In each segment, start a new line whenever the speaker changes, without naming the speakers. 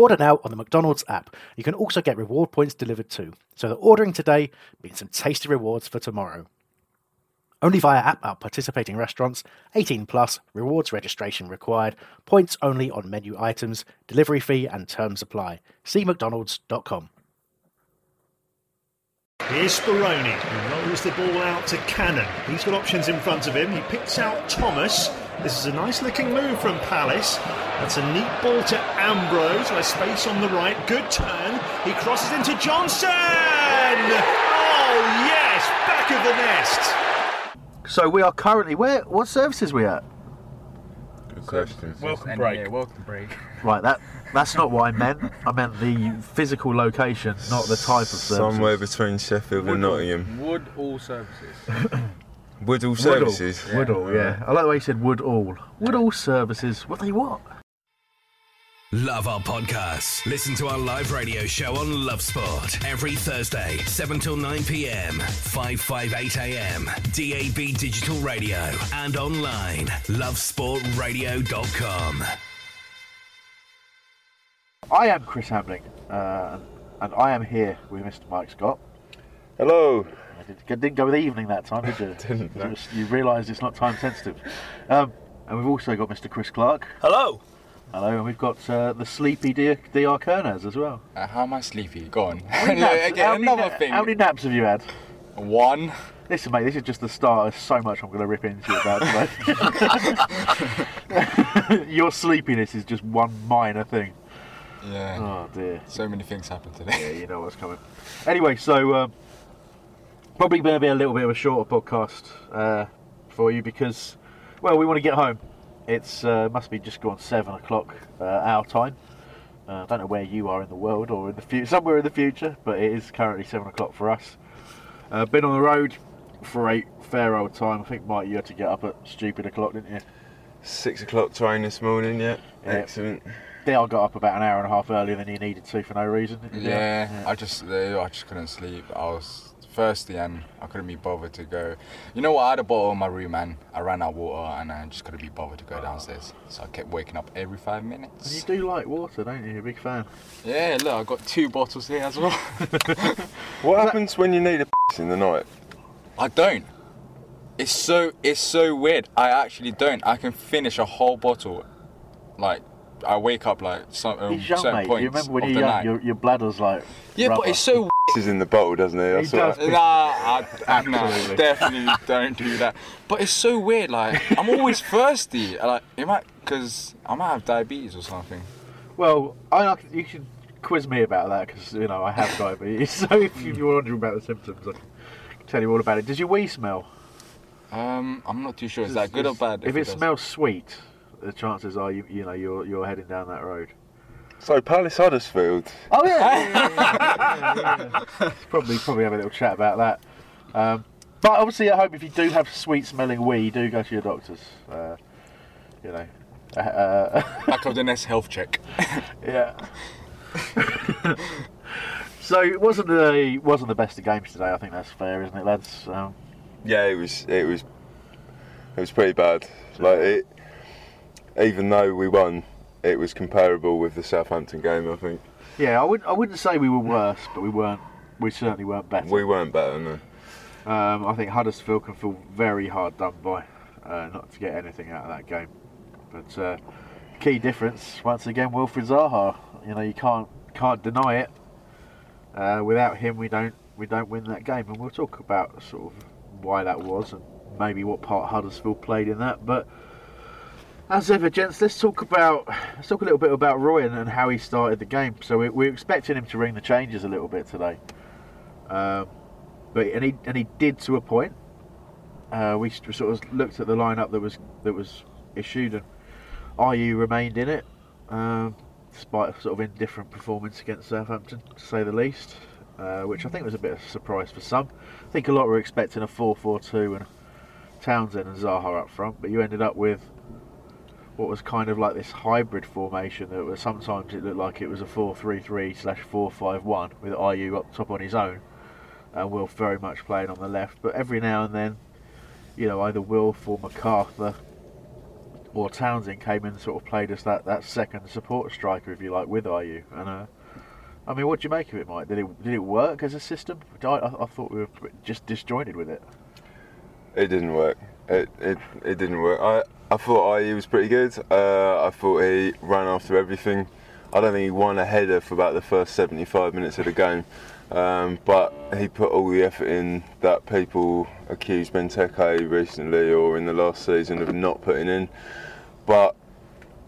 Order now on the McDonald's app. You can also get reward points delivered too. So that ordering today means some tasty rewards for tomorrow. Only via app at participating restaurants. 18 plus. Rewards registration required. Points only on menu items. Delivery fee and terms apply. See mcdonalds.com.
Here's Speroni, who rolls the ball out to Cannon. He's got options in front of him. He picks out Thomas. This is a nice looking move from Palace. That's a neat ball to Ambrose. With space on the right. Good turn. He crosses into Johnson. Oh yes, back of the nest.
So we are currently where? What services we at?
Good question.
Welcome break.
welcome break.
Right, that that's not what I meant. I meant the physical location, not the type of service.
Somewhere between Sheffield and Nottingham.
Wood all services.
Woodall
Woodall.
Services.
Woodall, yeah. I like the way you said Woodall. Woodall services. What they what?
Love our podcasts. Listen to our live radio show on Love Sport every Thursday, 7 till 9 p.m., 558 a.m., DAB Digital Radio, and online. Lovesportradio.com.
I am Chris Hambling, uh, and I am here with Mr. Mike Scott.
Hello.
I did, didn't go with evening that time, did you?
Didn't, no.
You, just- you realised it's not time sensitive. Um, and we've also got Mr. Chris Clark.
Hello.
Hello, and we've got uh, the sleepy DR, DR Kernaz as well.
Uh, how am I sleepy? Go on.
How
Again,
how
another
na-
thing.
How many naps have you had?
One.
Listen, mate, this is just the start. There's so much I'm going to rip into you about today. Your sleepiness is just one minor thing.
Yeah.
Oh dear.
So many things happened today.
Yeah,
today.
you know what's coming. Anyway, so um, probably going to be a little bit of a shorter podcast uh, for you because, well, we want to get home. It's uh, must be just gone seven o'clock uh, our time. Uh, I don't know where you are in the world or in the future, somewhere in the future, but it is currently seven o'clock for us. Uh, been on the road for a fair old time. I think Mike, you had to get up at stupid o'clock, didn't you?
Six o'clock train this morning, yeah.
Yeah.
Excellent.
Dale got up about an hour and a half earlier than he needed to for no reason. you,
Yeah, I just uh, I just couldn't sleep. I was thirsty and I couldn't be bothered to go. You know what? I had a bottle in my room and I ran out of water and I just couldn't be bothered to go downstairs. So I kept waking up every five
And you do like water, don't you? You're a big fan.
Yeah, look, I've got two bottles here as well.
What happens when you need a piss in the night?
I don't. It's so it's so weird. I actually don't. I can finish a whole bottle. Like I wake up like some um,
young,
certain
mate.
points
You remember when you're young, your, your bladder's like.
yeah,
rubber.
but it's so
Is in the bottle, doesn't he? I
He does.
Nah, I, I, nah,
Absolutely.
definitely don't do that. But it's so weird. Like I'm always thirsty. Like it might, cause I might have diabetes or something.
Well, I like you should quiz me about that because you know I have diabetes. so if you're wondering about the symptoms, I can tell you all about it. Does your wee smell?
Um, I'm not too sure. Is that good or bad?
If, it,
does?
smells sweet, the chances are you you know you're you're heading down that road.
So Palace Huddersfield.
Oh yeah, probably probably have a little chat about that. Um, but obviously, at home, if you do have sweet smelling wee, do go to your doctors. Uh, you know. Uh, uh,
Back of the next health check.
Yeah. so it wasn't the wasn't the best of games today. I think that's fair, isn't it, lads? Um,
Yeah, it was. It was. It was pretty bad. Like it. Even though we won, it was comparable with the Southampton game. I think
yeah, I wouldn't I wouldn't say we were worse, but we weren't. We certainly weren't better.
we weren't better. No.
Um, I think Huddersfield can feel very hard done by uh, not to get anything out of that game. But uh, key difference once again, Wilfried Zaha. You know you can't can't deny it. Uh, without him, we don't we don't win that game, and we'll talk about sort of why that was and maybe what part Huddersfield played in that. But as ever, gents, let's talk about let's talk a little bit about Roy and, how he started the game. So we, we're expecting him to ring the changes a little bit today, um, but and he and he did to a point. Uh, we sort of looked at the lineup that was that was issued, and Ayew remained in it, um, despite a sort of indifferent performance against Southampton, to say the least. Uh, which I think was a bit of a surprise for some. I think a lot were expecting a 4-4-2 and Townsend and Zaha up front, but you ended up with what was kind of like this hybrid formation that was sometimes it looked like it was a 4-3-3 slash 4-5-1 with Ayew up top on his own and Wilf very much playing on the left but every now and then you know either Wilf or McArthur or Townsend came in and sort of played as that, that second support striker if you like with Ayew. and uh, I mean what do you make of it Mike did it did it work as a system I, I, I thought we were just disjointed with it
It didn't work. It it, it didn't work. I I thought Ayew was pretty good. Uh, I thought he ran after everything. I don't think he won a header for about the first 75 minutes of the game. Um, but he put all the effort in that people accused Benteke recently or in the last season of not putting in. But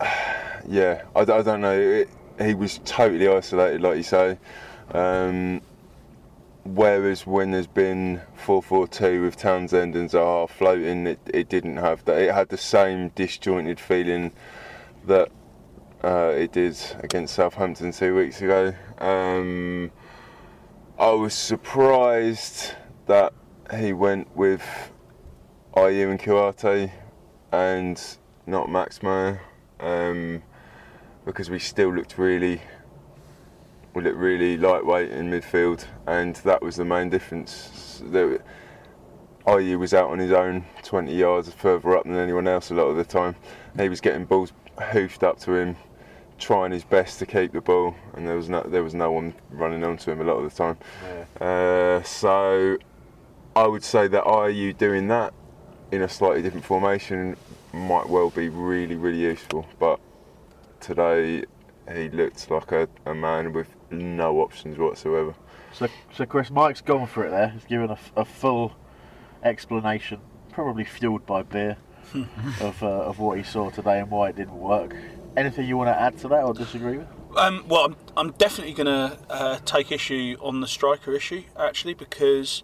yeah, I, I don't know. It, he was totally isolated, like you say. Um, whereas when there's been 4-4-2 with Townsend and Zaha floating, it, it didn't have that. It had the same disjointed feeling that uh, it did against Southampton two weeks ago. Um, I was surprised that he went with Ayew and Kouyate and not Max Meyer um, because we still looked really we looked really lightweight in midfield, and that was the main difference. That Ayew was out on his own, 20 yards further up than anyone else a lot of the time. He was getting balls hoofed up to him, trying his best to keep the ball, and there was no there was no one running onto him a lot of the time. Uh, so I would say that Ayew doing that in a slightly different formation might well be really really useful, but today he looked like a, a man with no options whatsoever.
So, so Chris, Mike's gone for it there. He's given a, a full explanation, probably fueled by beer, of, uh, of what he saw today and why it didn't work. Anything you want to add to that or disagree with?
Um, well, I'm, I'm definitely going to uh, take issue on the striker issue, actually, because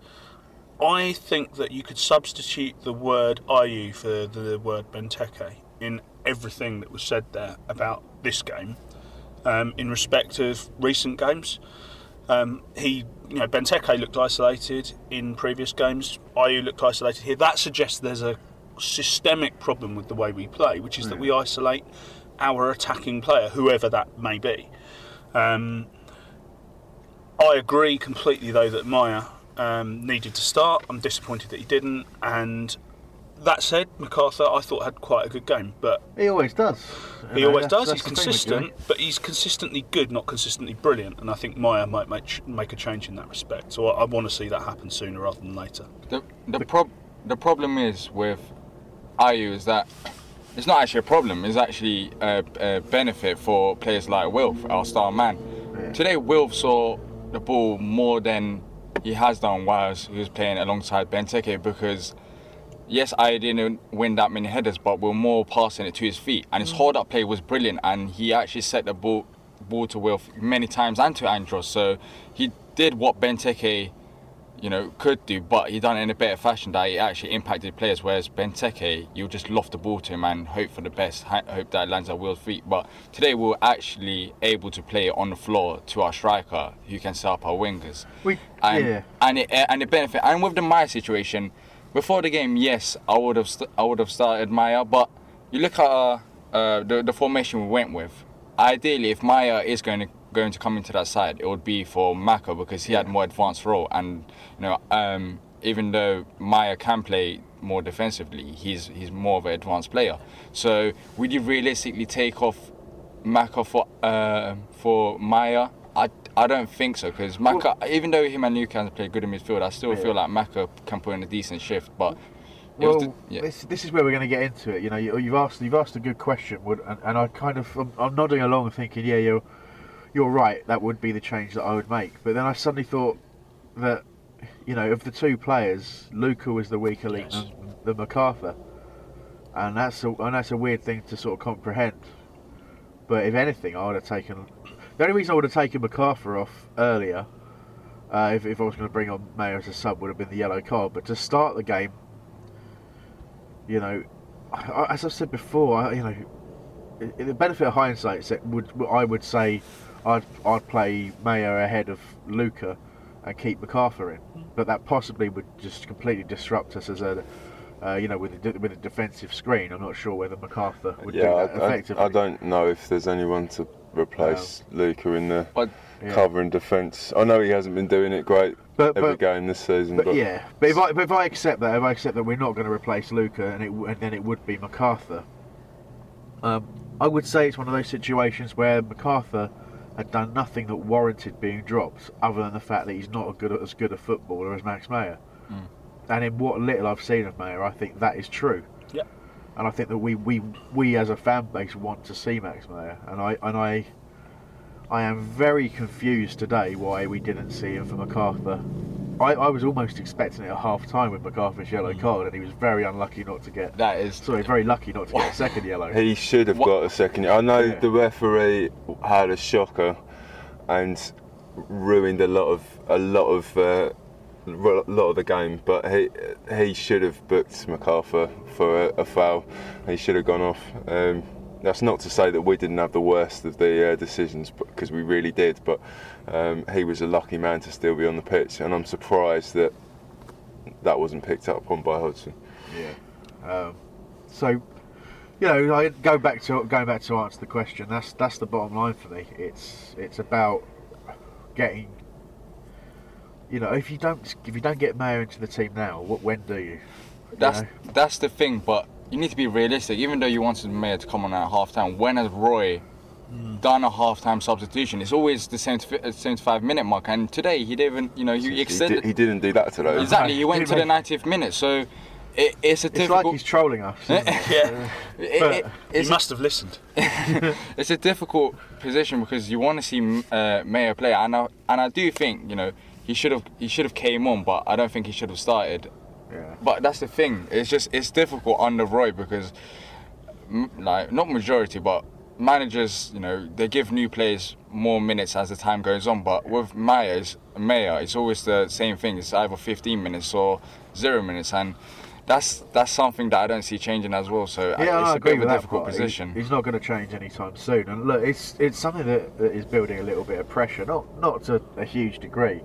I think that you could substitute the word Ayew for the word Benteke in everything that was said there about this game um, in respect of recent games. Um, he, you know, Benteke looked isolated in previous games. Ayew looked isolated here. That suggests there's a systemic problem with the way we play, which is that we isolate our attacking player, whoever that may be. Um, I agree completely, though, that Meyer um, needed to start. I'm disappointed that he didn't. And that said, McArthur, I thought had quite a good game, but
He always does.
he
know,
always
that's-
does.
that's
He's
the thing with
consistent, but he's consistently good, not consistently brilliant. And I think Meyer might make make a change in that respect. So I, I want to see that happen sooner rather than later.
The the prob the problem is with Ayew is that it's not actually a problem. It's actually a, a benefit for players like Wilf, our star man. Today, Wilf saw the ball more than he has done whilst he was playing alongside Benteke because. Yes, I didn't win that many headers, but we're more passing it to his feet, and his mm. hold-up play was brilliant, and he actually set the ball, ball to Wilf many times and to Andros. So he did what Benteke you know, could do, but he done it in a better fashion that he actually impacted players. Whereas Benteke, you just loft the ball to him and hope for the best, hope that it lands at Will's feet. But today we were actually able to play it on the floor to our striker, who can set up our wingers.
We,
And
yeah.
and it and it benefit. And with the Meyer situation, before the game, yes, I would have st- I would have started Meyer, but you look at uh, uh, the the formation we went with. Ideally, if Meyer is going to going to come into that side, it would be for Mako because he had more advanced role, and you know, um, even though Meyer can play more defensively, he's he's more of an advanced player. So would you realistically take off Mako for uh, for Meyer I, don't think so because Maka, even though him and Luka play good in midfield, I still
Yeah.
feel like Maka can put in a decent shift. But
Well,
the, yeah.
this, this is where we're going to get into it. You know, you, you've asked you've asked a good question, Wood, and, and I kind of I'm, I'm nodding along, thinking, yeah, you're you're right. That would be the change that I would make. But then I suddenly thought that you know, of the two players, Luka was the weaker link
Yes.
than McArthur, and that's a, and that's a weird thing to sort of comprehend. But if anything, I would have taken the only reason I would have taken McArthur off earlier. Uh, if, if I was going to bring on Meyer as a sub, would have been the yellow card. But to start the game, you know, I, as I've said before, I, you know, i- the benefit of hindsight is would I would say I'd I'd play Meyer ahead of Luka and keep McArthur in, but that possibly would just completely disrupt us as a. Uh, you know, with a, with a defensive screen, I'm not sure whether McArthur would do
yeah,
that
I,
effectively.
I, I don't know if there's anyone to replace Luka in the
But
Yeah.
cover and defence. I know he hasn't been doing it great
But-
every
but-
game this season,
But,
but,
yeah, but if I but if I accept that, if I accept that we're not going to replace Luka, and it and then it would be McArthur. Um, I would say it's one of those situations where McArthur had done nothing that warranted being dropped, other than the fact that he's not a good, as good a footballer as Max Meyer. And in what little I've seen of Meyer, I think that is true.
Yep.
And I think that we, we, we as a fan base want to see Max Meyer, and I and I I am very confused today why we didn't see him for McArthur. I, I was almost expecting it at half time with McArthur's yellow card, and he was very unlucky not to get.
that is
Sorry, very lucky not to get a second yellow.
he should have
What-
got a second. I know
Yeah.
the referee had a shocker and ruined a lot of a lot of uh, a lot of the game, but he he should have booked McArthur for a, a foul. He should have gone off. Um, that's not to say that we didn't have the worst of the uh, decisions, because we really did. But um, he was a lucky man to still be on the pitch, and I'm surprised that that wasn't picked up on by Hodgson.
Yeah. Um, so, you know, I go back to going back to answer the question. That's that's the bottom line for me. It's it's about getting. You know, if you don't if you don't get Meyer into the team now, what when do you? You
that's
know?
that's the thing. But you need to be realistic. Even though you wanted Meyer to come on at halftime, when has Roy done a halftime substitution? It's always the 70, uh, 75 minute mark. And today he didn't. You know, he,
He,
extended.
he didn't do that today.
Exactly, he went to the 90th minute. So it, it's a
It's
difficult.
like he's trolling us. isn't it?
Yeah,
it- it-
he
it's, a,
must have listened.
it's a difficult position because you want to see uh, Meyer play, and I, and I do think you know he should have he should have came on, but I don't think he should have started.
yeah.
But that's the thing. It's just it's difficult under Roy because, like, not majority, but managers, you know, they give new players more minutes as the time goes on. But with Myers, Meyer, it's always the same thing. It's either 15 minutes or zero minutes, and that's that's something that I don't see changing as well. So
Yeah,
it's
I
a
agree
bit of a difficult
part.
Position.
He's not going to change anytime soon. And look, it's it's something that, that is building a little bit of pressure, not not to a huge degree,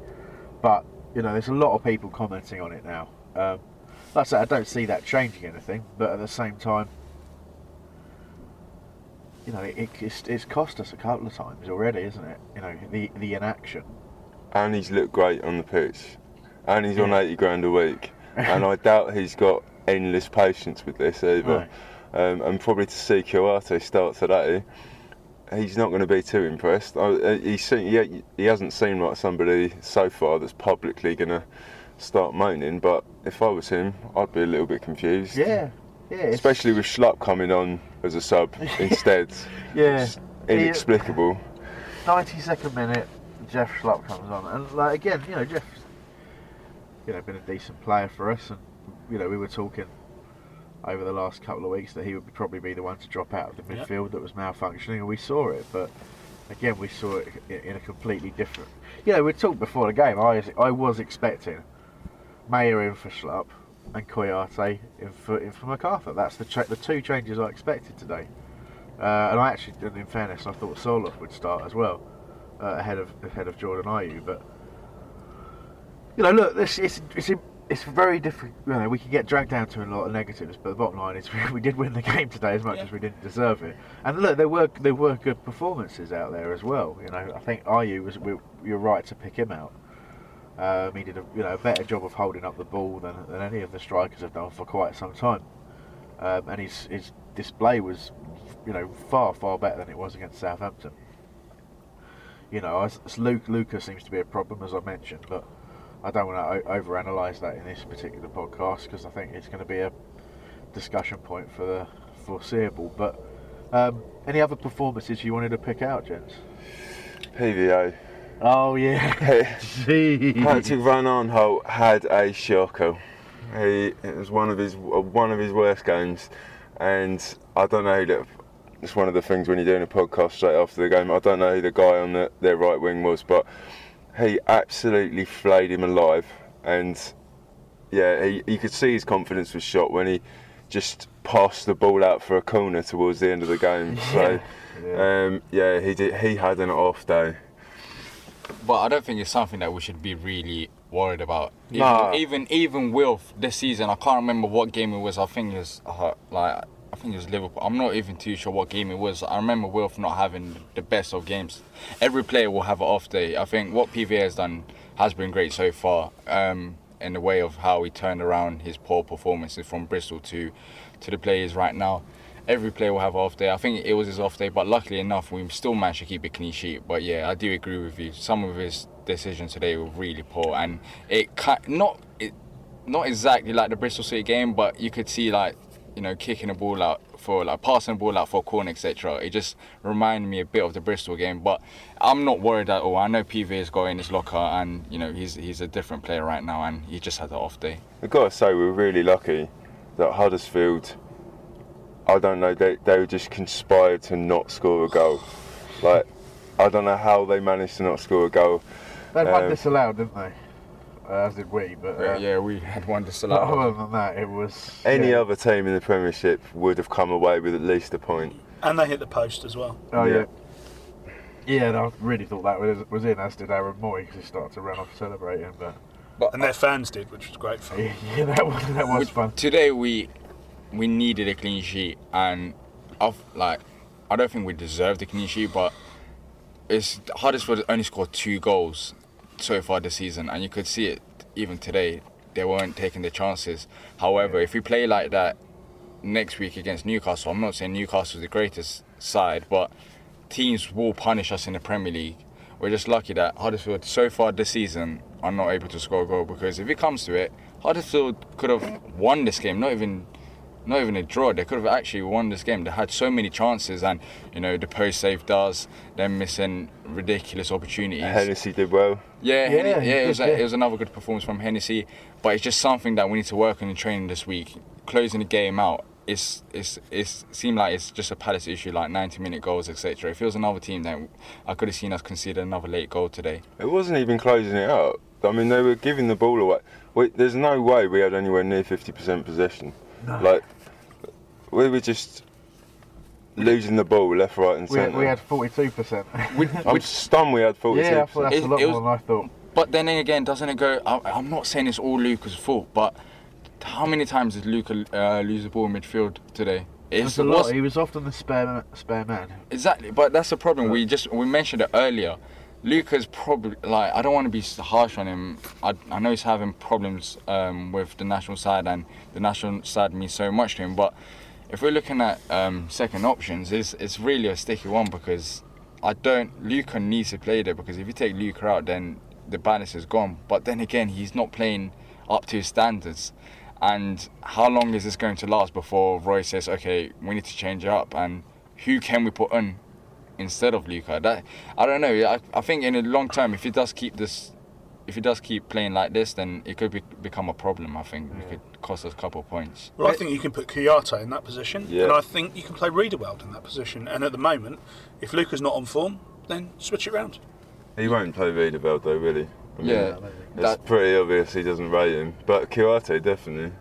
but you know, there's a lot of people commenting on it now. Um, like I said, I don't see that changing anything, but at the same time, you know, it, it's, it's cost us a couple of times already, isn't it? You know, the the inaction.
and he's looked great on the pitch, and he's on 80 grand a week, and I doubt he's got endless patience with this either. Um, and probably to see Kouyate start today, he's not going to be too impressed. I, uh, he's seen, he, he hasn't seemed like somebody so far that's publicly going to start moaning. But if I was him, I'd be a little bit confused.
Yeah, yeah.
Especially with Schlupp coming on as a sub instead.
Yeah.
It's inexplicable.
92nd minute, Jeff Schlupp comes on, and like again, you know, Jeff's you know been a decent player for us, and you know we were talking over the last couple of weeks that he would probably be the one to drop out of the
Yep.
midfield that was malfunctioning, and we saw it, but again we saw it in a completely different. You know, we talked before the game. I was, I was expecting Meyer in for Schlupp and Kouyate in for in for McArthur. That's the cha- the two changes I expected today. Uh, and I actually, and in fairness, I thought Sorloth would start as well, uh, ahead of ahead of Jordan Ayew. But you know, look, this it's it's it's very different. You know, we can get dragged down to a lot of negatives, but the bottom line is we, we did win the game today as much
Yeah.
as we didn't deserve it. And look, there were there were good performances out there as well. You know, I think Ayew was we, you're right to pick him out. Um, he did a you know a better job of holding up the ball than, than any of the strikers have done for quite some time. Um, and his his display was, you know, far far better than it was against Southampton. you know, Luke Lucas seems to be a problem as I mentioned, but I don't want to overanalyze that in this particular podcast because I think it's going to be a discussion point for the foreseeable. But um, any other performances you wanted to pick out, gents?
PVA.
Oh yeah,
Patrick Van Aanholt had a shocker. He, it was one of his one of his worst games, and I don't know that. It's one of the things when you're doing a podcast straight after the game. I don't know who the guy on the, their right wing was, but he absolutely flayed him alive. And yeah, he, you could see his confidence was shot when he just passed the ball out for a corner towards the end of the game. So um, yeah, he did. He had an off day.
But I don't think it's something that we should be really worried about. Even,
Nah.
even even Wilf this season, I can't remember what game it was. I think it was uh, like I think it was Liverpool. I'm not even too sure what game it was. I remember Wilf not having the best of games. Every player will have an off day. I think what PVA has done has been great so far. Um, in the way of how he turned around his poor performances from Bristol to to the players right now. Every player will have an off day. I think it was his off day, but luckily enough, we still managed to keep a clean sheet. But yeah, I do agree with you. Some of his decisions today were really poor, and it not it, not exactly like the Bristol City game, but you could see like you know kicking the ball out for like passing the ball out for a corner, etc. It just reminded me a bit of the Bristol game, but I'm not worried at all. I know PV has got in his locker, and you know he's he's a different player right now, and he just had an off day.
I've got to say, we're really lucky that Huddersfield, I don't know, they, they just conspired to not score a goal. Like, I don't know how they managed to not score a goal.
They've had
Um,
disallowed, didn't they? Uh, as did we, but uh,
Yeah, yeah, we had one
but
disallowed.
other than that, it was
Any
yeah.
other team in the Premiership would have come away with at least a point.
And they hit the post as well.
Oh yeah.
Yeah.
Yeah, and I really thought that was, was in, as did Aaron Mooy, because he started to run off celebrating. But
And their fans did, which was great fun.
yeah, that was that was fun.
Today we we needed a clean sheet, and I've like I don't think we deserved a clean sheet, but it's Huddersfield only scored two goals so far this season, and you could see it even today. They weren't taking the chances. However, if we play like that next week against Newcastle, I'm not saying Newcastle's the greatest side, but teams will punish us in the Premier League. We're just lucky that Huddersfield so far this season are not able to score a goal because if it comes to it, Huddersfield could have won this game, not even not even a draw. They could have actually won this game. They had so many chances, and you know the post save does. They're missing ridiculous opportunities.
Hennessy did well.
Yeah,
Yeah,
Henne- yeah,
he
it was
did,
a,
yeah.
it was another good performance from Hennessy, but it's just something that we need to work on in training this week. Closing the game out, it's it's it's seemed like it's just a Palace issue, like 90 minute goals, etc. If it was another team, then I could have seen us concede another late goal today.
It wasn't even closing it out. I mean, they were giving the ball away. We, there's no way we had anywhere near 50% possession. Like, we were just losing the ball left, right, and
We
centre.
we had 42%.
I'm stunned we had 42%.
yeah, I thought that's
It-
a lot
it
more
was-
than I thought.
But then again, doesn't it go? I, I'm not saying it's all Luka's fault, but how many times did Luka uh, lose the ball in midfield today?
It's a lot. He was often the spare spare man.
Exactly, but that's the problem. We just we mentioned it earlier. Luka's probably like I don't want to be harsh on him. I, I know he's having problems um, with the national side, and the national side means so much to him. But if we're looking at um, second options, it's it's really a sticky one because I don't. Luka needs to play there because if you take Luka out, then the balance is gone. But then again, he's not playing up to his standards. And how long is this going to last before Roy says, okay, we need to change up? And who can we put on instead of Luka? That I don't know. I, I think in the long term, if he does keep this, if he does keep playing like this, then it could be, become a problem. I think it could cost us a couple of points.
Well, I think you can put Kouyate in that position,
Yeah.
and I think you can play Riedewald in that position. And at the moment, if Luka's not on form, then switch it round.
He won't play Riedewald though, really. I mean,
Yeah,
It's
that-
pretty obvious he doesn't rate him. But Kouyate, definitely.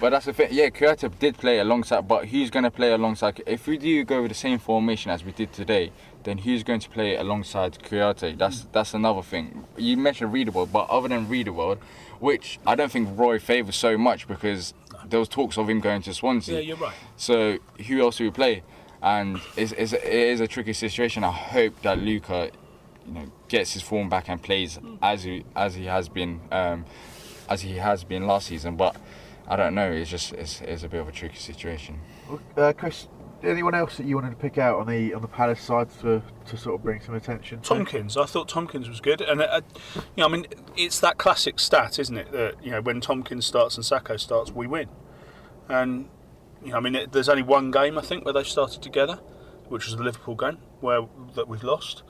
But that's the thing. Yeah, Kouyate did play alongside, but who's going to play alongside? If we do go with the same formation as we did today, then who's going to play alongside Kouyate? That's that's another thing. You mentioned Riedewald, but other than Riedewald, which I don't think Roy favours so much because there was talks of him going to Swansea.
Yeah, you're right.
So who else do we play? And it's, it's, it is a tricky situation. I hope that Luka, you know, gets his form back and plays as he as he has been um, as he has been last season. But I don't know. It's just it's, it's a bit of a tricky situation.
Uh, Chris, anyone else that you wanted to pick out on the on the Palace side to, to sort of bring some attention? to?
Tomkins, I thought Tomkins was good, and uh, you know, I mean, it's that classic stat, isn't it? That you know, when Tomkins starts and Sakho starts, we win. And you know, I mean, it, there's only one game I think where they started together, which was the Liverpool game where that we've lost.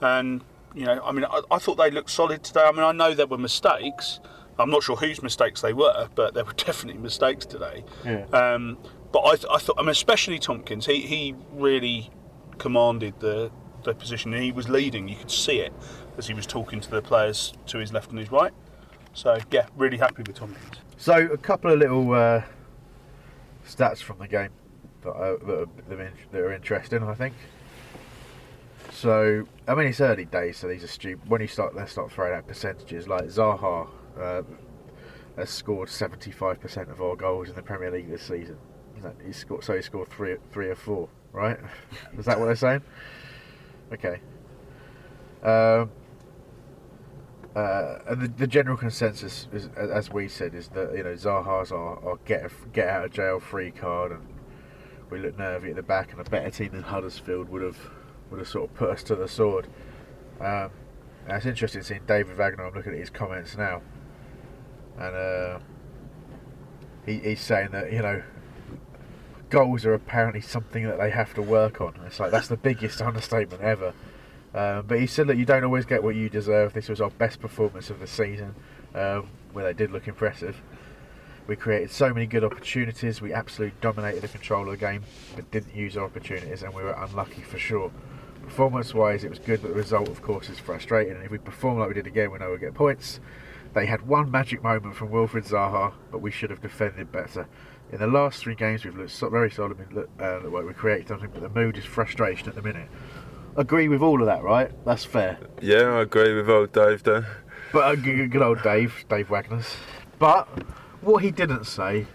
And you know, I mean, I, I thought they looked solid today. I mean, I know there were mistakes. I'm not sure whose mistakes they were, but there were definitely mistakes today.
Yeah.
Um, but I, I thought, I mean, especially Tomkins, he, he really commanded the, the position and he was leading. You could see it as he was talking to the players to his left and his right. So, yeah, really happy with Tomkins.
So a couple of little uh, stats from the game that are, that, are, that are that are interesting, I think. So I mean, it's early days, so these are stupid. When you start, let's start throwing out percentages. Like Zaha uh, has scored seventy-five percent of our goals in the Premier League this season. He scored, so he scored three, three or four, right? Is that what they're saying? Okay. Um, uh, and the, the general consensus, is, as we said, is that you know Zaha's our, our get a, get out of jail free card, and we look nervy at the back, and a better team than Huddersfield would have would have sort of put us to the sword. Um, it's interesting seeing David Wagner. I'm looking at his comments now, and uh, he, he's saying that you know goals are apparently something that they have to work on. It's like that's the biggest understatement ever. Um, but he said that you don't always get what you deserve. This was our best performance of the season, um, where they did look impressive. We created so many good opportunities. We absolutely dominated the control of the game, but didn't use our opportunities, and we were unlucky for sure. Performance-wise, it was good, but the result, of course, is frustrating. And if we perform like we did again, we know we'll get points. They had one magic moment from Wilfried Zaha, but we should have defended better. In the last three games, we've looked so, very solid. Uh, we created something, but the mood is frustration at the minute. Agree with all of that, right? That's fair.
Yeah, I agree with old Dave there.
But uh, good, good old Dave, Dave Wagner's. But what he didn't say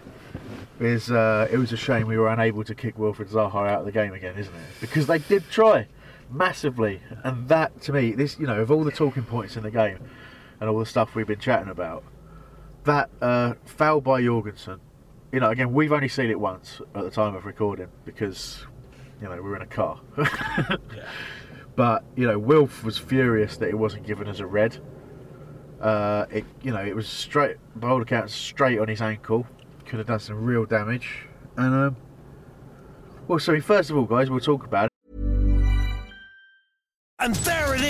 is uh, it was a shame we were unable to kick Wilfried Zaha out of the game again, isn't it? Because they did try massively, and that to me, this you know, of all the talking points in the game and all the stuff we've been chatting about, that uh, foul by Jorgensen. You know, again, we've only seen it once at the time of recording because you know we were in a car. But you know, Wilf was furious that it wasn't given as a red. Uh, it you know it was straight by all accounts straight on his ankle. Could have done some real damage. And um, well, so First of all, guys, we'll talk about it.
And there it is.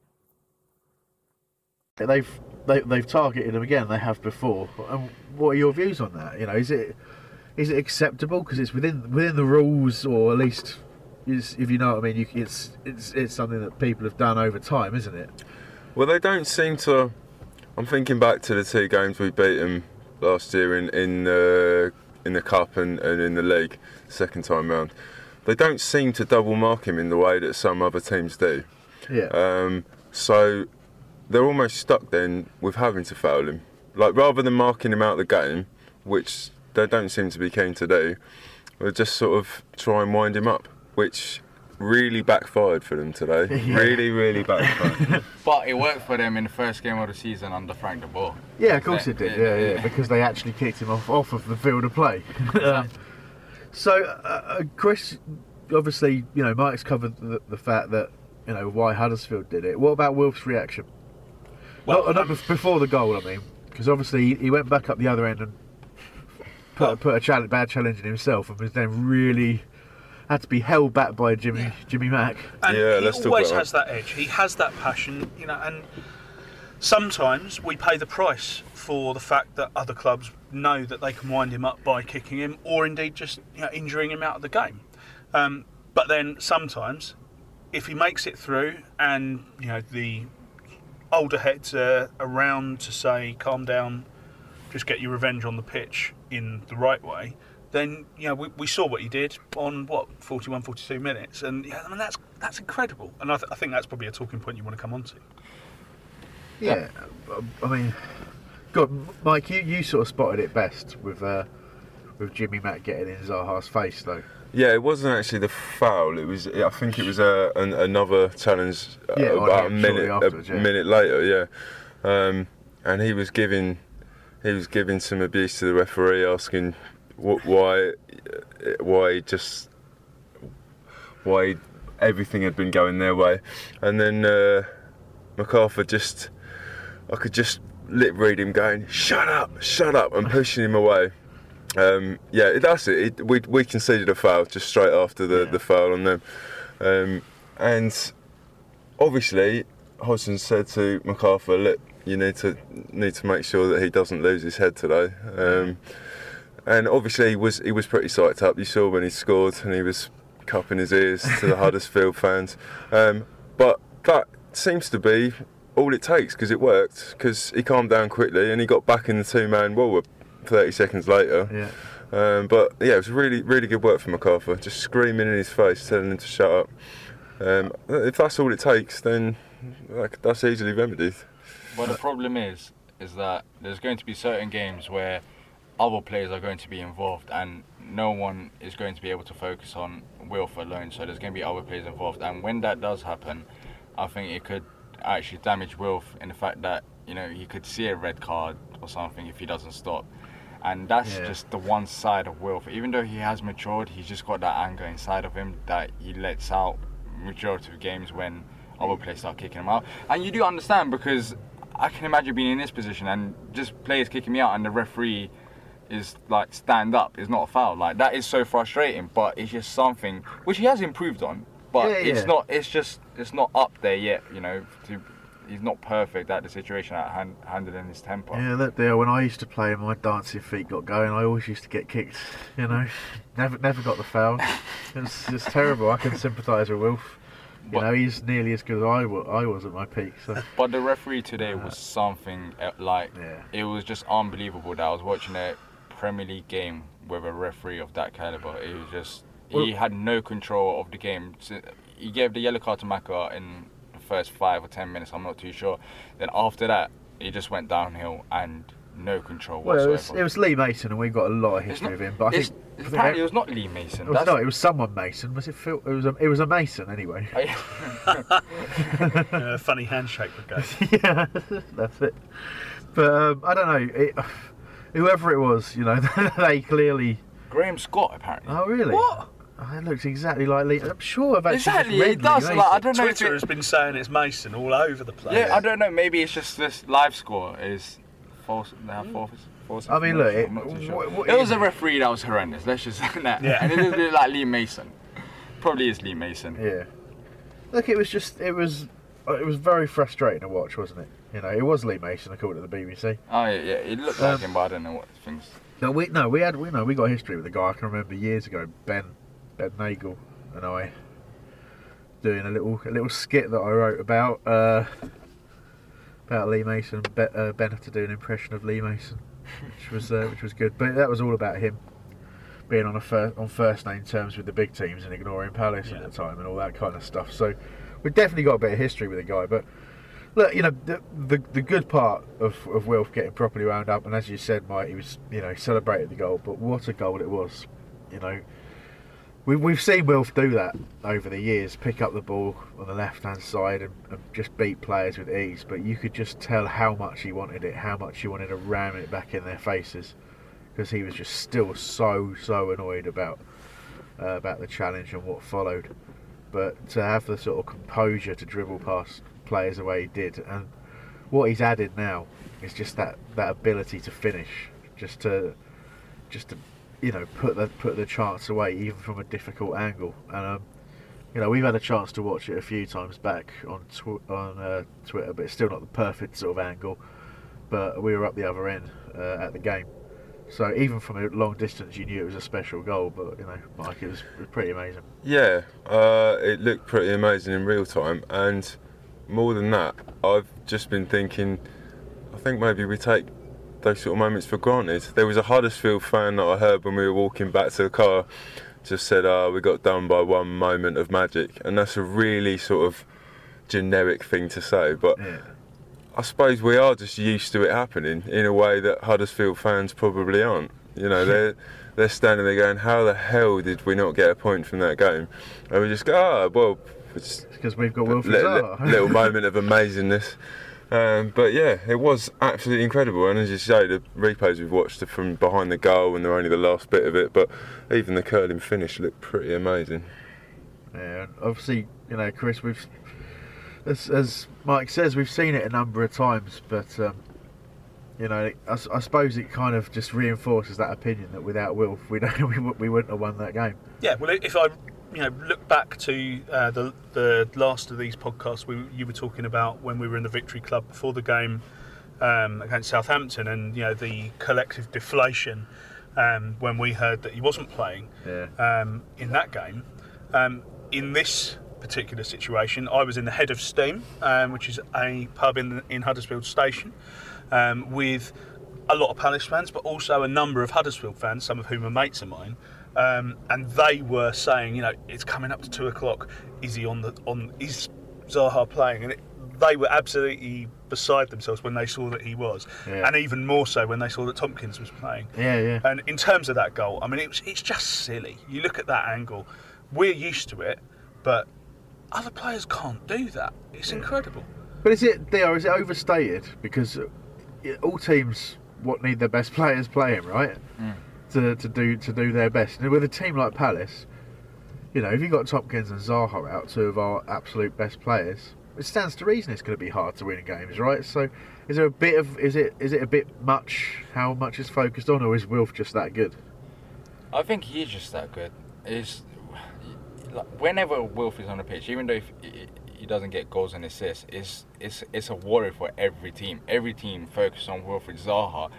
They've they, they've targeted him again. They have before. And what are your views on that? You know, is it is it acceptable because it's within within the rules, or at least is, if you know what I mean? You, it's it's it's something that people have done over time, isn't it?
Well, they don't seem to. I'm thinking back to the two games we beat them last year in in the in the cup and, and in the league, second time round. They don't seem to double mark him in the way that some other teams do.
Yeah.
Um, so they're almost stuck then with having to foul him. Like rather than marking him out of the game, which they don't seem to be keen to do, they'll just sort of try and wind him up, which really backfired for them today.
Yeah.
Really, really backfired.
But it worked for them in the first game of the season under Frank de Boer.
Yeah, of course it did. Yeah, yeah, because they actually kicked him off off of the field of play. um, so, uh, uh, Chris, obviously, you know, Mike's covered the, the fact that you know why Huddersfield did it. What about Wilf's reaction? Well, not, not before the goal, I mean, because obviously he, he went back up the other end and put, put a challenge, bad challenge in himself, and was then really had to be held back by Jimmy yeah. Jimmy Mack.
And he always has that edge. He has that passion, you know, and sometimes we pay the price for the fact that other clubs know that they can wind him up by kicking him, or indeed just you know, injuring him out of the game. Um, but then sometimes, if he makes it through, and you know the older heads around to say, "Calm down, just get your revenge on the pitch in the right way," then you know we, we saw what he did on what 41, 42 minutes, and yeah, I mean that's that's incredible, and I, th- I think that's probably a talking point you want to come on to.
Yeah, I mean, God, Mike, you, you sort of spotted it best with uh, with Jimmy Mack getting in Zaha's face, though.
Yeah, it wasn't actually the foul. It was. I think it was a, an, another challenge uh,
Yeah,
about a minute
afterwards,
a
yeah.
minute later. Yeah, um, and he was giving he was giving some abuse to the referee, asking wh- why why just why everything had been going their way, and then uh, McArthur just I could just lip read him going shut up, shut up, and pushing him away. Um, yeah, that's it. it we, we conceded a foul just straight after the, the foul on them. Um, and obviously, Hodgson said to McArthur, look, you need to need to make sure that he doesn't lose his head today. Um, and obviously, he was he was pretty psyched up. You saw when he scored, and he was cupping his ears to the Huddersfield fans. Um, but that seems to be all it takes because it worked. Because he calmed down quickly and he got back in the two-man wall 30 seconds later.
Yeah.
Um, but yeah, it was really, really good work from McArthur. Just screaming in his face, telling him to shut up. Um, if that's all it takes, then like, that's easily remedied.
But the problem is, is that there's going to be certain games where other players are going to be involved, and no one is going to be able to focus on Wilf alone. So there's going to be other players involved, and when that does happen, I think it could actually damage Wilf in the fact that you know he could see a red card or something if he doesn't stop. And that's
Yeah.
just the one side of Wilf. Even though he has matured, he's just got that anger inside of him that he lets out majority of games when other players start kicking him out. And you do understand because I can imagine being in this position and just players kicking me out and the referee is like stand up It's not a foul. Like that is so frustrating, but it's just something which he has improved on. But
Yeah,
it's not. It's just. It's not up there yet. You know. To, he's not perfect at the situation at hand, handling his temper.
Yeah, look there. When I used to play and my dancing feet got going, I always used to get kicked. You know, never never got the foul. It's just terrible. I can sympathise with Wilf. You
But-
know, he's nearly as good as I wa- I was at my peak. So
But the referee today was something uh, like
Yeah.
it was just unbelievable that I was watching a Premier League game with a referee of that caliber. It was just he had no control of the game. So He gave the yellow card to Maka in first five or ten minutes. I'm not too sure. Then after that, it just went downhill and no control
well, it
whatsoever.
was, it was Lee Mason, and we've got a lot of history
not-
of him. But I think I
it's
think
apparently
it
it was not Lee Mason.
was, no, it was someone Mason. Was it Phil? It was a, it was a Mason anyway.
Uh, funny handshake brigade.
yeah, that's it. But um, I don't know. It, whoever it was, you know, they clearly.
Graham Scott apparently.
Oh really?
What?
Oh, it looks exactly like Lee. I'm sure I've actually just
Exactly,
read
it does.
Lee
Like, I don't know if
Twitter
it-
has been saying it's Mason all over the place.
Yeah, I don't know. Maybe it's just this live score is false. They have false. false
I mean, look, it-
I'm not too sure.
what- what
it was a referee that was horrendous. Let's just say that.
Yeah.
And it is a bit like Lee Mason. Probably is Lee Mason.
Yeah. Look, it was just it was it was very frustrating to watch, wasn't it? You know, it was Lee Mason according to the BBC.
Oh yeah, yeah. It looked
Um,
like him, but I don't know what things.
No, we no, we had we know we got history with the guy. I can remember years ago, Ben Ben Nagel and I doing a little a little skit that I wrote about uh, about Lee Mason. Be, uh, Ben had to do an impression of Lee Mason, which was uh, which was good. But that was all about him being on a fir- on first name terms with the big teams and ignoring Palace at the time and all that kind of stuff. So we've definitely got a bit of history with the guy, but. Look, you know the, the the good part of of Wilf getting properly wound up, and as you said, Mike, he was you know celebrated the goal, but what a goal it was! You know, we we've seen Wilf do that over the years, pick up the ball on the left hand side and, and just beat players with ease. But you could just tell how much he wanted it, how much he wanted to ram it back in their faces, because he was just still so so annoyed about uh, about the challenge and what followed. But to have the sort of composure to dribble past players the way he did, and what he's added now is just that, that ability to finish, just to just to you know, put the put the chance away even from a difficult angle. And um, you know, we've had a chance to watch it a few times back on tw- on uh, Twitter, but it's still not the perfect sort of angle. But we were up the other end uh, at the game, so even from a long distance, you knew it was a special goal. But you know, Mike, it was, it was pretty amazing.
Yeah, uh, it looked pretty amazing in real time, and more than that, I've just been thinking. I think maybe we take those sort of moments for granted. There was a Huddersfield fan that I heard when we were walking back to the car, just said, "Oh, we got done by one moment of magic," and that's a really sort of generic thing to say, but.
Yeah.
I suppose we are just used to it happening in a way that Huddersfield fans probably aren't. You know, they're they're standing there going, "How the hell did we not get a point from that game?" And we just go, "Ah, well, it's
because we've got
Wilfried
Zaha."
little moment of amazingness." Um, but yeah, it was absolutely incredible. And as you say, the replays we've watched are from behind the goal, and they're only the last bit of it. But even the curling finish looked pretty amazing.
Yeah, obviously, you know, Chris, we've as, as Mike says, we've seen it a number of times, but um, you know, I suppose it kind of just reinforces that opinion that without Wilf, we don't, we, we wouldn't have won that game.
Yeah, well, if I you know look back to uh, the the last of these podcasts, we, you were talking about when we were in the Victory Club before the game um, against Southampton, and you know the collective deflation um, when we heard that he wasn't playing
Yeah.
um, in that game. Um, in this particular situation, I was in the Head of Steam, um, which is a pub in in Huddersfield Station, um, with a lot of Palace fans, but also a number of Huddersfield fans, some of whom are mates of mine. Um, and they were saying, you know, it's coming up to two o'clock. Is he on the on? Is Zaha playing? And it, they were absolutely beside themselves when they saw that he was,
Yeah.
and even more so when they saw that Tomkins was playing.
Yeah, yeah.
And in terms of that goal, I mean, it was, it's just silly. You look at that angle, we're used to it, but other players can't do that. It's incredible.
But is it there? Is it overstated? Because uh, all teams what need their best players playing, right? To, to do to do their best. And with a team like Palace, you know, if you've got Tomkins and Zaha out, two of our absolute best players, it stands to reason it's going to be hard to win games, right? So, is there a bit of is it is it a bit much how much is focused on, or is Wilf just that good?
I think he's just that good. Is like, whenever Wilf is on the pitch, even though if he- he doesn't get goals and assists, it's it's it's a worry for every team. Every team focused on Wilfried Zaha,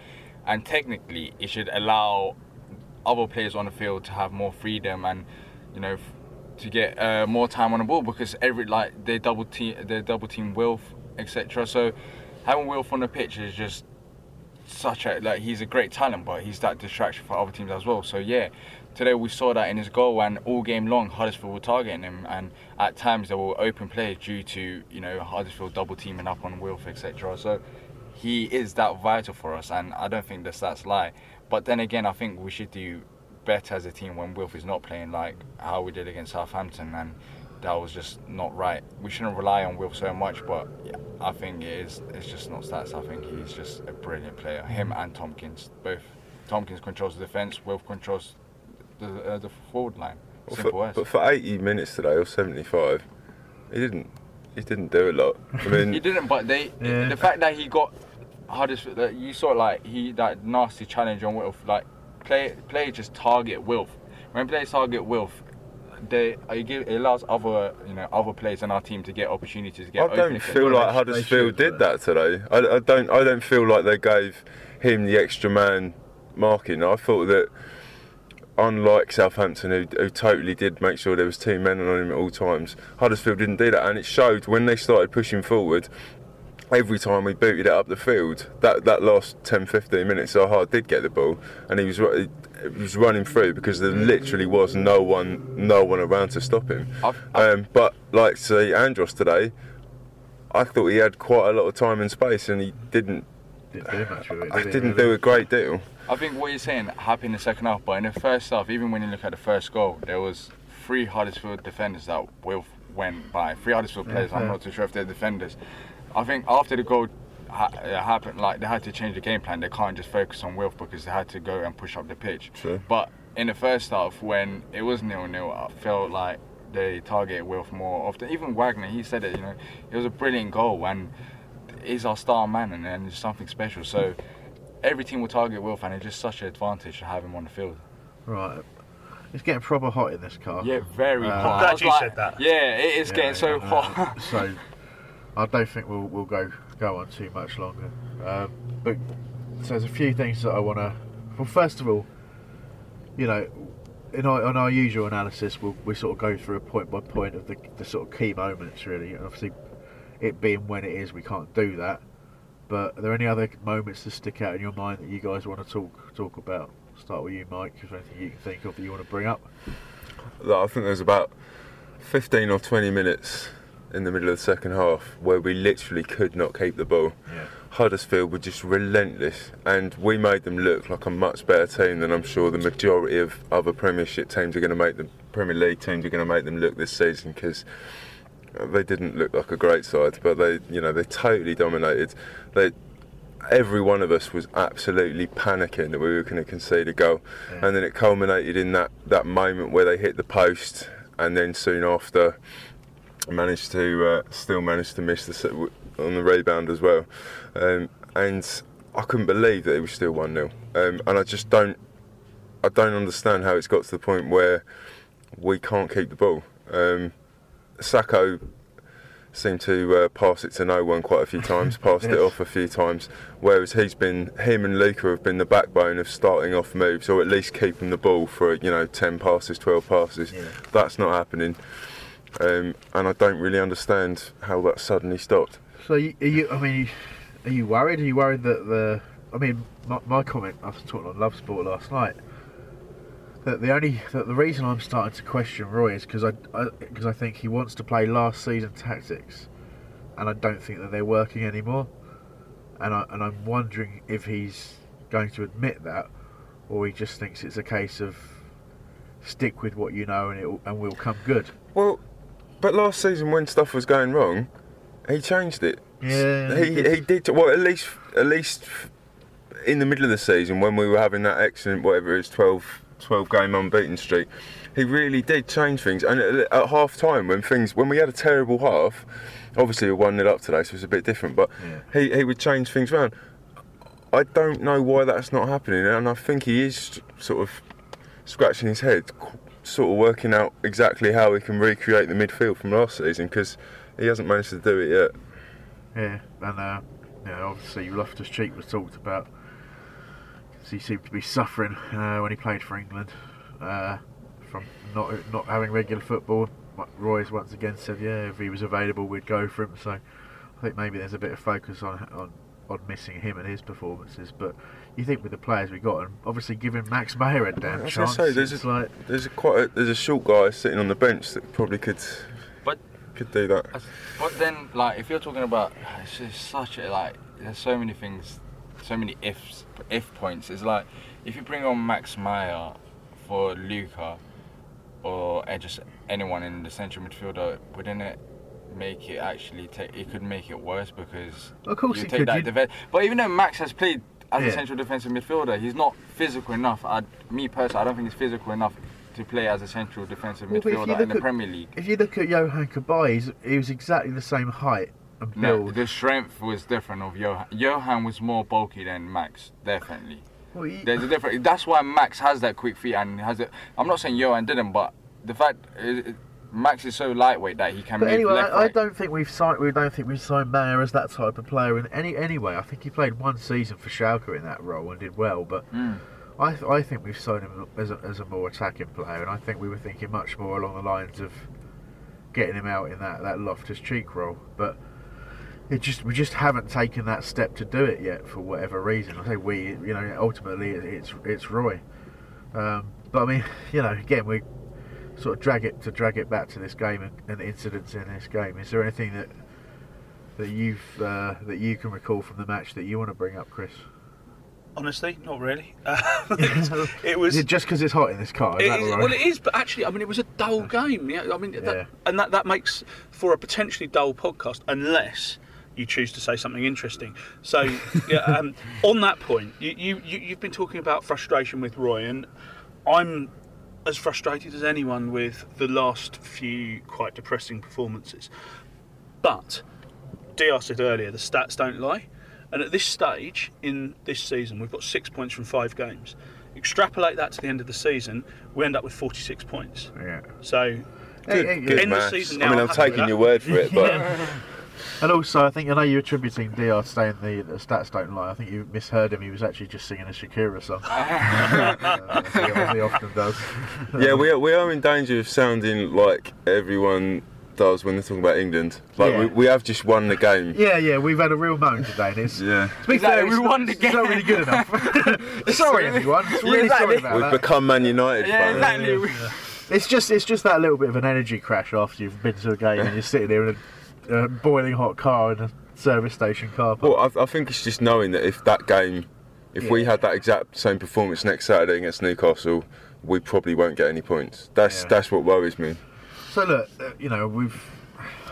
and technically, it should allow other players on the field to have more freedom and you know to get uh, more time on the ball because every like they double team they double team Wilf etc. So having Wilf on the pitch is just such a like he's a great talent, but he's that distraction for other teams as well. So yeah, today we saw that in his goal, and all game long Huddersfield were targeting him, and at times they were open plays due to you know Huddersfield double teaming up on Wilf, etc. So he is that vital for us, and I don't think the stats lie. But then again, I think we should do better as a team when Wilf is not playing, like how we did against Southampton, and that was just not right. We shouldn't rely on Wilf so much, but yeah, I think it is. It's just not stats. I think he's just a brilliant player. Him and Tomkins, both. Tomkins controls the defence. Wilf controls the uh, the forward line.
Well,
Simple
for,
as.
but for 80 minutes today or 75, he didn't. He didn't do a lot. I mean,
he didn't, but they
Yeah.
the fact that he got Huddersfield, that you saw like he that nasty challenge on Wilf, like play play just target Wilf. When players target Wilf, they it, give, it allows other you know other players in our team to get opportunities to get.
I
open
don't feel like Huddersfield did that today. I, I don't. I don't feel like they gave him the extra man marking. I thought that, unlike Southampton, who, who totally did make sure there was two men on him at all times, Huddersfield didn't do that, and it showed when they started pushing forward. Every time we booted it up the field, that, that last 10 15 minutes, Zaha did get the ball, and he was he was running through because there literally was no one no one around to stop him.
I've- I've-
Um, but like say Andros today, I thought he had quite a lot of time and space, and he didn't.
Didn't do much it.
I
did he,
didn't
really?
do a great deal.
I think what you're saying happened in the second half, but in the first half, even when you look at the first goal, there was three Huddersfield defenders that Wilf went by. Three Huddersfield players. I'm
fair.
not too sure if they're defenders. I think after the goal ha- uh, happened, like they had to change the game plan. They can't just focus on Wilf because they had to go and push up the pitch.
Sure.
But in the first half, when it was nil nil, I felt like they targeted Wilf more often. Even Wagner, he said it. You know, it was a brilliant goal and he's our star man and, and it's something special. So every team will target Wilf and it's just such an advantage to have him on the field.
Right. It's getting proper hot in this car.
Yeah, very
Uh,
hot.
I'm glad you
like-
said that.
Yeah, it is getting so
uh,
hot.
so I don't think we'll we'll go go on too much longer. Um, but so there's a few things that I want to. Well, first of all, you know, in our, on our usual analysis, we'll, we sort of go through a point by point of the, the sort of key moments, really. And obviously, it being when it is, we can't do that. But are there any other moments that stick out in your mind that you guys want to talk talk about? Start with you, Mike. Is there anything you can think of that you want to bring up?
I think there's about 15 or 20 minutes in the middle of the second half where we literally could not keep the ball.
Yeah.
Huddersfield were just relentless, and we made them look like a much better team than I'm sure the majority of other Premiership teams are going to make the Premier League teams are going to make them look this season because uh, they didn't look like a great side, but they, you know, they totally dominated. They, every one of us was absolutely panicking that we were going to concede a goal, and then it culminated in that that moment where they hit the post, and then soon after managed to uh, still managed to miss the on the rebound as well, um, and I couldn't believe that it was still one 0 um, and I just don't I don't understand how it's got to the point where we can't keep the ball. Um, Sakho seemed to uh, pass it to no one quite a few times, passed it off a few times, whereas he's been, him and Luka have been the backbone of starting off moves or at least keeping the ball for, you know, 10 passes, 12 passes. That's not happening. Um, and I don't really understand how that suddenly stopped.
So you, are you? I mean, are you worried? Are you worried that the? I mean, my, my comment. I was talking on Love Sport last night. That the only that the reason I'm starting to question Roy is because I because I, think he wants to play last season tactics, and I don't think that they're working anymore. And I and I'm wondering if he's going to admit that, or he just thinks it's a case of stick with what you know and it and we'll come good.
Well, but last season when stuff was going wrong, he changed it.
Yeah,
he, he did. Well, at least at least in the middle of the season when we were having that excellent whatever it is 12, 12 game unbeaten streak, he really did change things. And at, at half time when things when we had a terrible half, obviously we one 0 up today, so it's a bit different. But he he would change things around. I don't know why that's not happening, and I think he is sort of scratching his head, sort of working out exactly how we can recreate the midfield from last season because he hasn't managed to do it yet.
Yeah, and uh, yeah, obviously Loftus Cheek was talked about 'cause he seemed to be suffering uh, when he played for England uh, from not not having regular football. Roy's once again said, yeah, if he was available, we'd go for him. So I think maybe there's a bit of focus on on, on missing him and his performances. But you think with the players we got, and obviously giving Max Meyer a damn
I was
chance,
gonna say, there's a,
like
there's a quite a, there's a short guy sitting on the bench that probably could
But
could do that.
But then, like, if you're talking about, it's just such a like. There's so many things, so many ifs, if points. It's like if you bring on Max Meyer for Luka, or uh, just anyone in the central midfielder, wouldn't it make it actually take? It could make it worse because
Of course
you
it
take
could,
that
you-
defense. But even though Max has played as
Yeah.
a central defensive midfielder, he's not physical enough. I, me personally, I don't think he's physical enough to play as a central defensive
Well, but if you
midfielder in the
at-
Premier League.
if you look at Yohan Cabaye, he was exactly the same height and
No, the strength was different of Yohan. Yohan was more bulky than Max, definitely.
Well, he-
There's a difference. That's why Max has that quick feet and has it. I'm not saying Yohan didn't, but the fact is, Max is so lightweight that he can
But
move
anyway,
left,
I, I don't think we've signed. We don't think we've signed Meyer as that type of player. In any anyway, I think he played one season for Schalke in that role and did well. But
Mm.
I, th- I think we've signed him as a, as a more attacking player, and I think we were thinking much more along the lines of getting him out in that that Loftus Cheek role. But it just we just haven't taken that step to do it yet for whatever reason. I say we, you know, ultimately it's it's Roy. Um, but I mean, you know, again we sort of drag it to drag it back to this game and, and incidents in this game. Is there anything that that you've uh, that you can recall from the match that you want to bring up, Chris?
Honestly, not really. it, was
it just because it's hot in this car? Is
It
that
is-
right?
well, it is, but actually, I mean, it was a dull game. Yeah, I mean,
Yeah.
that, and that that makes for a potentially dull podcast, unless you choose to say something interesting. So, yeah, um, on that point, you, you you you've been talking about frustration with Roy, and I'm as frustrated as anyone with the last few quite depressing performances. But Dr said earlier, the stats don't lie. And at this stage in this season, we've got six points from five games. Extrapolate that to the end of the season, we end up with 46 points.
Yeah.
So,
Good,
end
good
the
maths.
season
I
now.
mean,
I'm
I'm taking your word for it, but
And also, I think I know you're attributing Dr to staying the, the stats don't lie. I think you misheard him. He was actually just singing a Shakira song. uh, he- he often does.
yeah, we are, we are in danger of sounding like everyone does when they're talking about England. Like
Yeah.
we, we have just won the game.
Yeah, yeah, we've had a real moan today, and it's
Yeah.
to be
Exactly,
fair,
we
it's,
won
not,
the
it's not
game.
really good enough. sorry, everyone. It's really
exactly.
sorry about
We've
that.
become Man United
Yeah,
fans.
exactly.
It's just it's just that little bit of an energy crash after you've been to a game and you're sitting there in a uh, boiling hot car in a service station car park.
Well, I, I think it's just knowing that if that game, if we had that exact same performance next Saturday against Newcastle, we probably won't get any points. That's
Yeah.
that's what worries me.
So look, uh, you know, we've.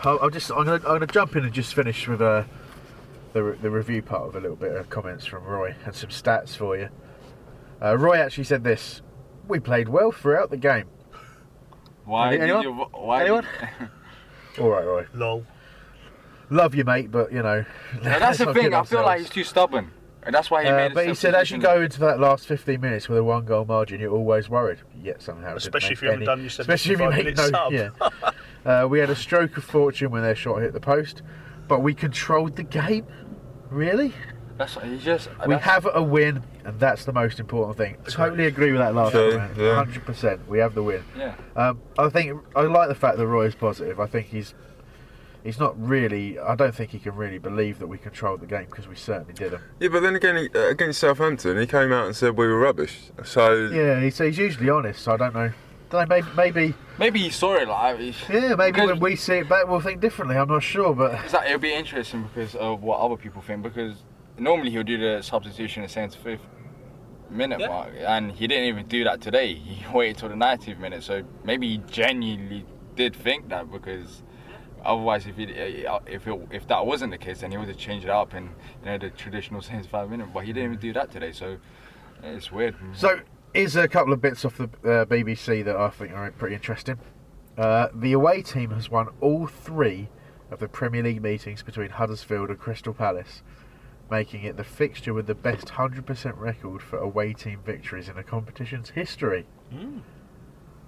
I'll, I'll just. I'm gonna. I'm gonna jump in and just finish with uh, the re- the review part of a little bit of comments from Roy and some stats for you. Uh, Roy actually said this: "We played well throughout the game."
Why
Any-
did
anyone?
you? Why?
Anyone? All right, Roy.
Lol.
Love you, mate, but you know.
Yeah, that's the thing. I feel like he's too stubborn, and that's why he
Uh,
made. a
but he said, as you go into that last 15 minutes with a one goal margin, you're always worried. Yet somehow,
Especially if you haven't
any-
done your
Especially if you make
minute
no.
sub.
Yeah. uh, we had a stroke of fortune when their shot hit the post, but we controlled the game. Really?
That's he just.
We
that's-
have a win, and that's the most important thing. Totally agree with that last
True,
comment.
yeah.
100%. We have the win.
Yeah.
Um, I think I like the fact that Roy is positive. I think he's he's not really. I don't think he can really believe that we controlled the game because we certainly didn't.
Yeah, but then again, uh, against Southampton, he came out and said we were rubbish. So
Yeah, he's, he's usually honest. So I don't know. Don't know, maybe, maybe
Maybe he saw it like.
yeah, maybe
Because-
when we see it back, we'll think differently. I'm not sure, but
It's it'll be interesting because of what other people think. Because normally he'll do the substitution at 75th minute
Yeah.
mark, and he didn't even do that today. He waited till the 90th minute, so maybe he genuinely did think that because otherwise, if he, if it, if that wasn't the case, then he would have changed it up in you know the traditional 75 minute. But he didn't even do that today, so it's weird.
So, here's a couple of bits off the uh, BBC that I think are pretty interesting. Uh, the away team has won all three of the Premier League meetings between Huddersfield and Crystal Palace, making it the fixture with the best 100% record for away team victories in the competition's history.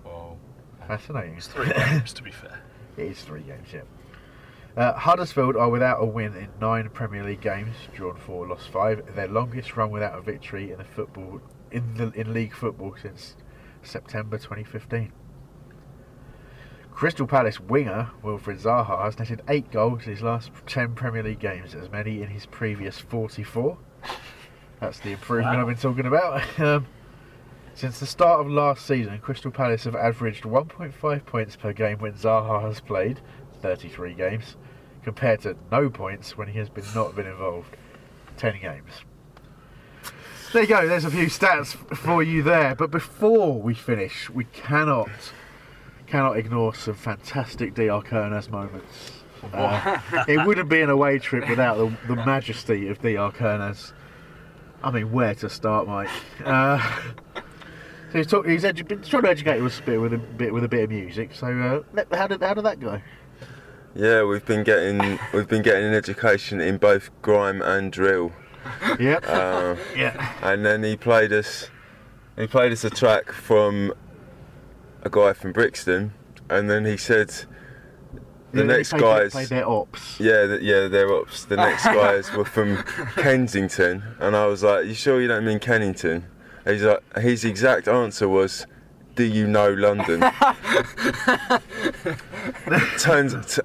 Well,
Fascinating.
It's three games, to be fair.
It is three games, yeah. Uh, Huddersfield are without a win in nine Premier League games, drawn four, lost five. Their longest run without a victory in the football in the in league football since September 2015. Crystal Palace winger Wilfried Zaha has netted eight goals in his last ten Premier League games, as many in his previous 44. That's the improvement I've been talking about. Um, since the start of last season, Crystal Palace have averaged 1.5 points per game when Zaha has played 33 games, compared to no points when he has been not been involved 10 games. There you go. There's a few stats for you there. But before we finish, we cannot cannot ignore some fantastic DR Kernes moments. Uh, it wouldn't be an away trip without the, the majesty of DR Kernes. I mean, where to start, Mike? Uh, so he's, talk, he's edu- been trying to educate us a bit with a bit with a bit of music. So uh, how did how did that go?
yeah, we've been getting we've been getting an education in both grime and drill.
Yep.
Uh,
yeah.
and then he played us he played us a track from a guy from Brixton and then he said the
Yeah,
next guys
played their ops.
yeah the, yeah they're ops the next guys were from Kensington and I was like you sure you don't mean Kennington he's like uh, his exact answer was do you know London turns t-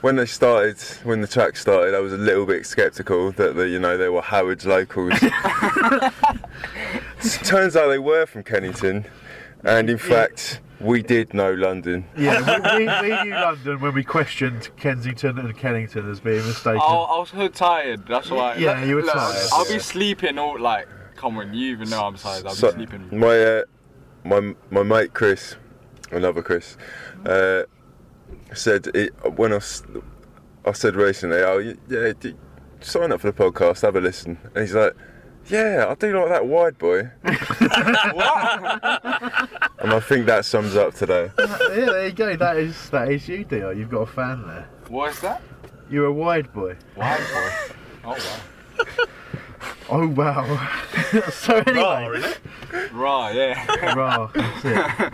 when they started, when the track started, I was a little bit sceptical that the, you know they were Howard's locals. Turns out they were from Kennington, and in fact, we did know London.
Yeah, we, we, we knew London when we questioned Kensington and Kennington as being mistaken.
I, I was so tired. That's why.
Yeah, you were
Look,
tired,
I'll
yeah.
be sleeping all like. Come on, you even know I'm tired. I'll
So
be sleeping.
my uh, my my mate Chris, another Chris, uh, said it, when I said recently, oh yeah, d- sign up for the podcast, have a listen, and he's like. Yeah, I do like that wide boy. and I think that sums up today.
yeah, there you go. That is that is you, dear. You've got a fan there.
What is that?
You're a wide boy.
Wide boy. Oh wow.
Oh wow. so anyway,
Right, yeah.
Right, that's it.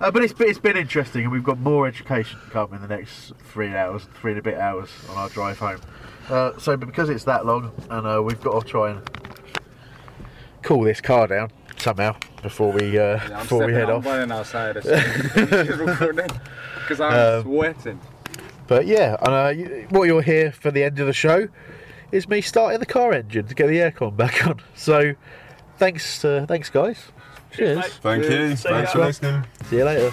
Uh, but it's been, it's been interesting, and we've got more education to come in the next three hours, three and a bit hours on our drive home. Uh, so, but because it's that long, and uh, we've got to try and cool this car down somehow before we uh,
Yeah, I'm
before we head
I'm
off.
running outside because I'm
Um,
sweating.
But yeah, and, uh, you- what you'll hear for the end of the show is me starting the car engine to get the aircon back on. So, thanks, uh, thanks guys. Cheers.
Thank you.
See
Thanks
ya.
for listening.
See you later.